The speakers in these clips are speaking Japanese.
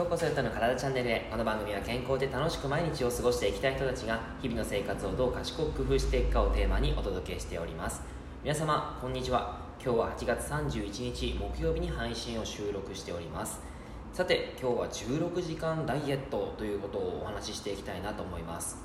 ようこそヨタの体チャンネルへ。この番組は健康で楽しく毎日を過ごしていきたい人たちが日々の生活をどう賢く工夫していくかをテーマにお届けしております。皆様こんにちは。今日は8月31日木曜日に配信を収録しております。さて今日は16時間ダイエットということをお話ししていきたいなと思います。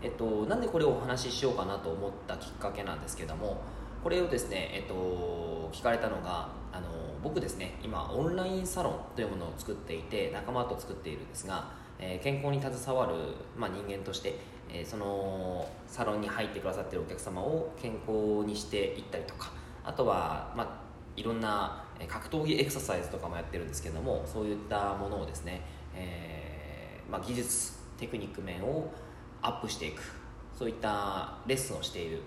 えっとなんでこれをお話ししようかなと思ったきっかけなんですけどもこれをですねえっと聞かれたのがあの僕ですね今オンラインサロンというものを作っていて仲間と作っているんですが、えー、健康に携わる、まあ、人間として、えー、そのサロンに入ってくださっているお客様を健康にしていったりとかあとは、まあ、いろんな格闘技エクササイズとかもやってるんですけどもそういったものをですね、えー、まあ、技術テクニック面をアップしていくそういったレッスンをしている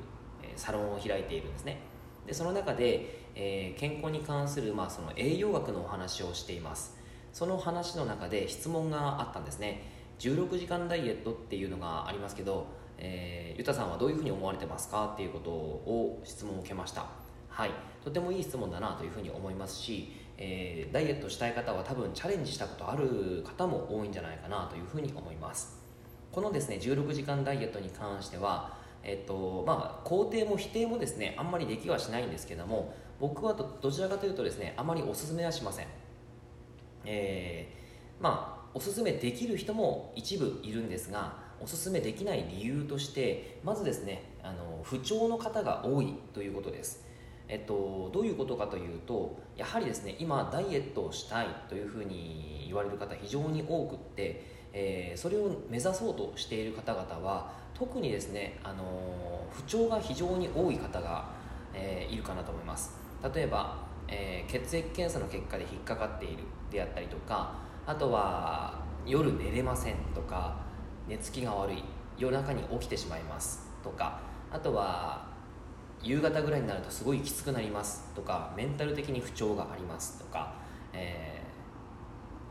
サロンを開いているんですね。でその中で、えー、健康に関する、まあ、その栄養学のお話をしています。その話の中で質問があったんですね。16時間ダイエットっていうのがありますけど、えー、ゆたさんはどういうふうに思われてますかっていうことを質問を受けました。はい。とてもいい質問だなというふうに思いますし、えー、ダイエットしたい方は多分チャレンジしたことある方も多いんじゃないかなというふうに思います。このですね16時間ダイエットに関してはえっとまあ、肯定も否定もですねあんまりできはしないんですけども僕はどちらかというとですねあまりおすすめはしません、えー、まあおすすめできる人も一部いるんですがおすすめできない理由としてまずですねあの不調の方が多いということです。えっと、どういうことかというとやはりですね今ダイエットをしたいというふうに言われる方非常に多くって、えー、それを目指そうとしている方々は特にですね、あの不調が非常に多い方が、えー、いるかなと思います。例えば、え、血液検査の結果で引っかかっているであったりとかあとは夜寝れませんとか寝つきが悪い夜中に起きてしまいますとかあとは夕方ぐらいになるとすごいきつくなりますとかメンタル的に不調がありますとか、え、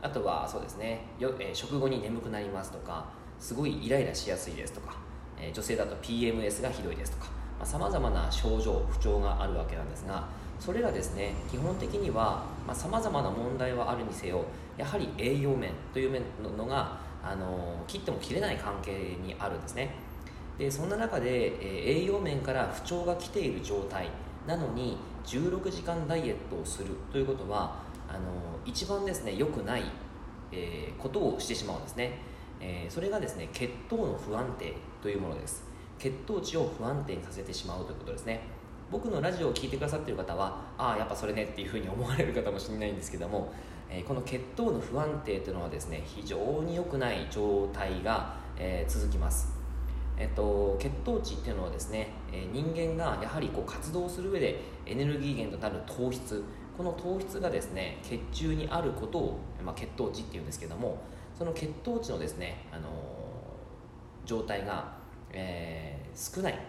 あとはそうですねよ、えー、食後に眠くなりますとかすごいイライラしやすいですとかえ女性だと PMS がひどいですとかさまざ、まな症状不調があるわけなんですがそれらですね基本的にはさまざ、まな問題はあるにせよやはり栄養面という面のがあの切っても切れない関係にあるんですね。でそんな中で、え栄養面から不調が来ている状態なのに16時間ダイエットをするということはあの一番ですね良くない、えー、ことをしてしまうんですね。えー、それがですね血糖の不安定というものです。血糖値を不安定にさせてしまうということですね。僕のラジオを聴いてくださってる方はああやっぱそれねっていうふうに思われる方もしれないんですけども、えー、この血糖の不安定というのはですね非常に良くない状態が、えー、続きます。えっと、血糖値っていうのはですね、え人間がやはりこう活動する上でエネルギー源となる糖質この糖質がですね血中にあることを、まあ、血糖値っていうんですけどもその血糖値のですね、あの状態が、えー、少ない。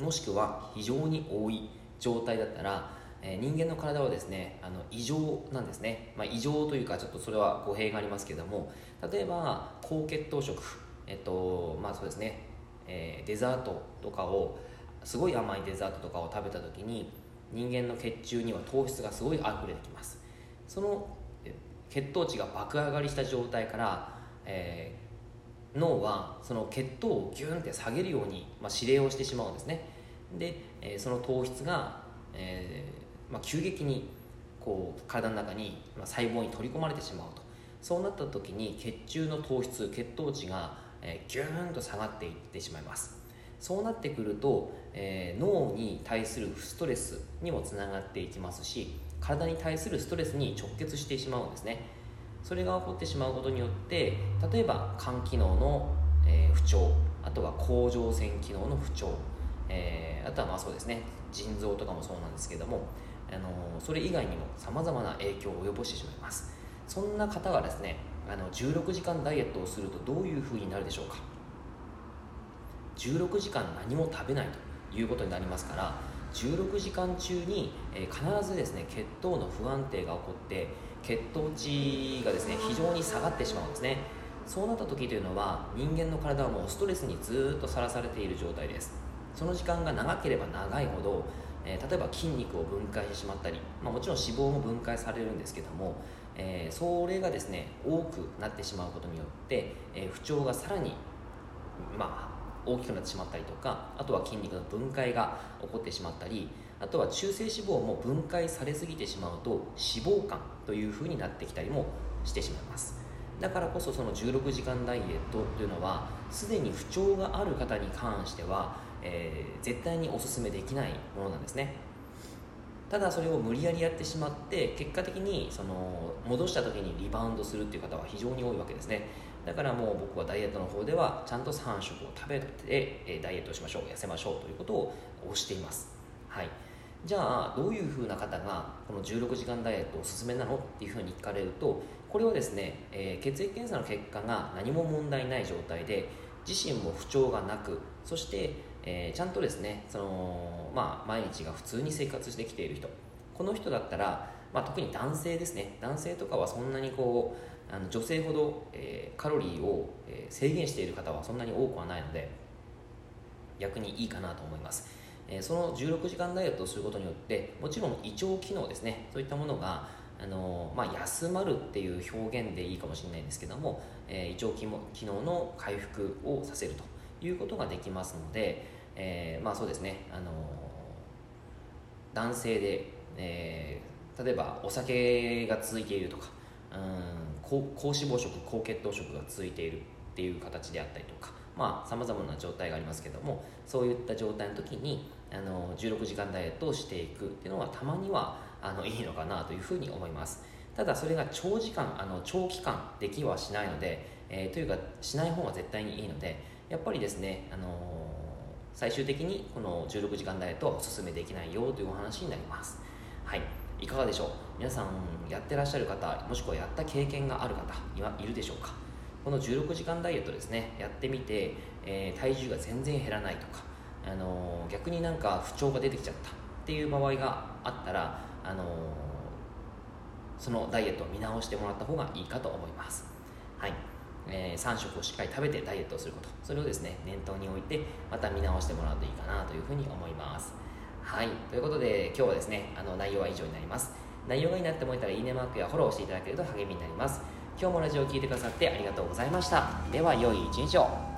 もしくは非常に多い状態だったら、えー、人間の体はですねあの異常なんですね、まあ、異常というかちょっとそれは語弊がありますけども例えば高血糖食えっとまあそうですね、え、デザートとかをすごい甘いデザートとかを食べた時に人間の血中には糖質がすごい溢れてきます。その血糖値が爆上がりした状態から、えー、脳はその血糖をギュンって下げるように、まあ、指令をしてしまうんですね。で、えー、その糖質が、えーまあ、急激にこう体の中に、まあ、細胞に取り込まれてしまうと。そうなった時に血中の糖質血糖値が、えー、ギューンと下がっていってしまいます。そうなってくると、えー、脳に対するストレスにもつながっていきますし体に対するストレスに直結してしまうんですね。それが起こってしまうことによって例えば肝機能の、えー、不調あとは甲状腺機能の不調、えー、あとはまあそうですね腎臓とかもそうなんですけども、あのそれ以外にもさまざまな影響を及ぼしてしまいます。そんな方がですねあの16時間ダイエットをするとどういうふうになるでしょうか。16時間何も食べないということになりますから16時間中に、え必ずですね血糖の不安定が起こって血糖値がですね非常に下がってしまうんですね。そうなった時というのは人間の体はもうストレスにずっとさらされている状態です。その時間が長ければ長いほど、えー、例えば筋肉を分解してしまったり、まあ、もちろん脂肪も分解されるんですけども、えー、それがですね多くなってしまうことによって、えー、不調がさらにまあ大きくなってしまったりとかあとは筋肉の分解が起こってしまったりあとは中性脂肪も分解されすぎてしまうと脂肪肝というふうになってきたりもしてしまいます。だからこそその16時間ダイエットというのはすでに不調がある方に関しては、えー、絶対におすすめできないものなんですね。ただそれを無理やりやってしまって結果的にその戻した時にリバウンドするっていう方は非常に多いわけですね。だからもう僕はダイエットの方ではちゃんと3食を食べてダイエットしましょう痩せましょうということを推しています。はい。じゃあどういうふうな方がこの16時間ダイエットおすすめなのっていうふうに聞かれるとこれはですね、えー、血液検査の結果が何も問題ない状態で自身も不調がなくそして、えー、ちゃんとですねその、まあ、毎日が普通に生活してきている人。この人だったら、まあ、特に男性ですね。男性とかはそんなにこうあの女性ほど、えー、カロリーを、え制限している方はそんなに多くはないので逆にいいかなと思います。えその16時間ダイエットをすることによってもちろん胃腸機能ですねそういったものがあのまあ、休まるっていう表現でいいかもしれないんですけども、え、胃腸機能の回復をさせるということができますので、え、まあそうですね、あの男性で、え、例えばお酒が続いているとかうん高高脂肪食高血糖食が続いているっていう形であったりとかさまざ、まな状態がありますけどもそういった状態の時にあの16時間ダイエットをしていくっていうのはたまにはあのいいのかなというふうに思います。ただそれが長時間あの長期間できはしないので、えー、というかしない方が絶対にいいのでやっぱりですね、あのー、最終的にこの16時間ダイエットはおすすめできないよというお話になります。はい。いかがでしょう？皆さんやってらっしゃる方もしくはやった経験がある方にはいるでしょうか？この16時間ダイエットですねやってみて、えー、体重が全然減らないとか、あのー、逆になんか不調が出てきちゃったっていう場合があったら、あのー、そのダイエットを見直してもらった方がいいかと思います。はい。えー、3食をしっかり食べてダイエットをすること。それをですね念頭に置いてまた見直してもらうといいかなというふうに思います。はい。ということで今日はですねあの内容は以上になります。内容がいいなって思えたらいいねマークやフォローしていただけると励みになります。今日もラジオを聴いてくださってありがとうございました。では良い一日を。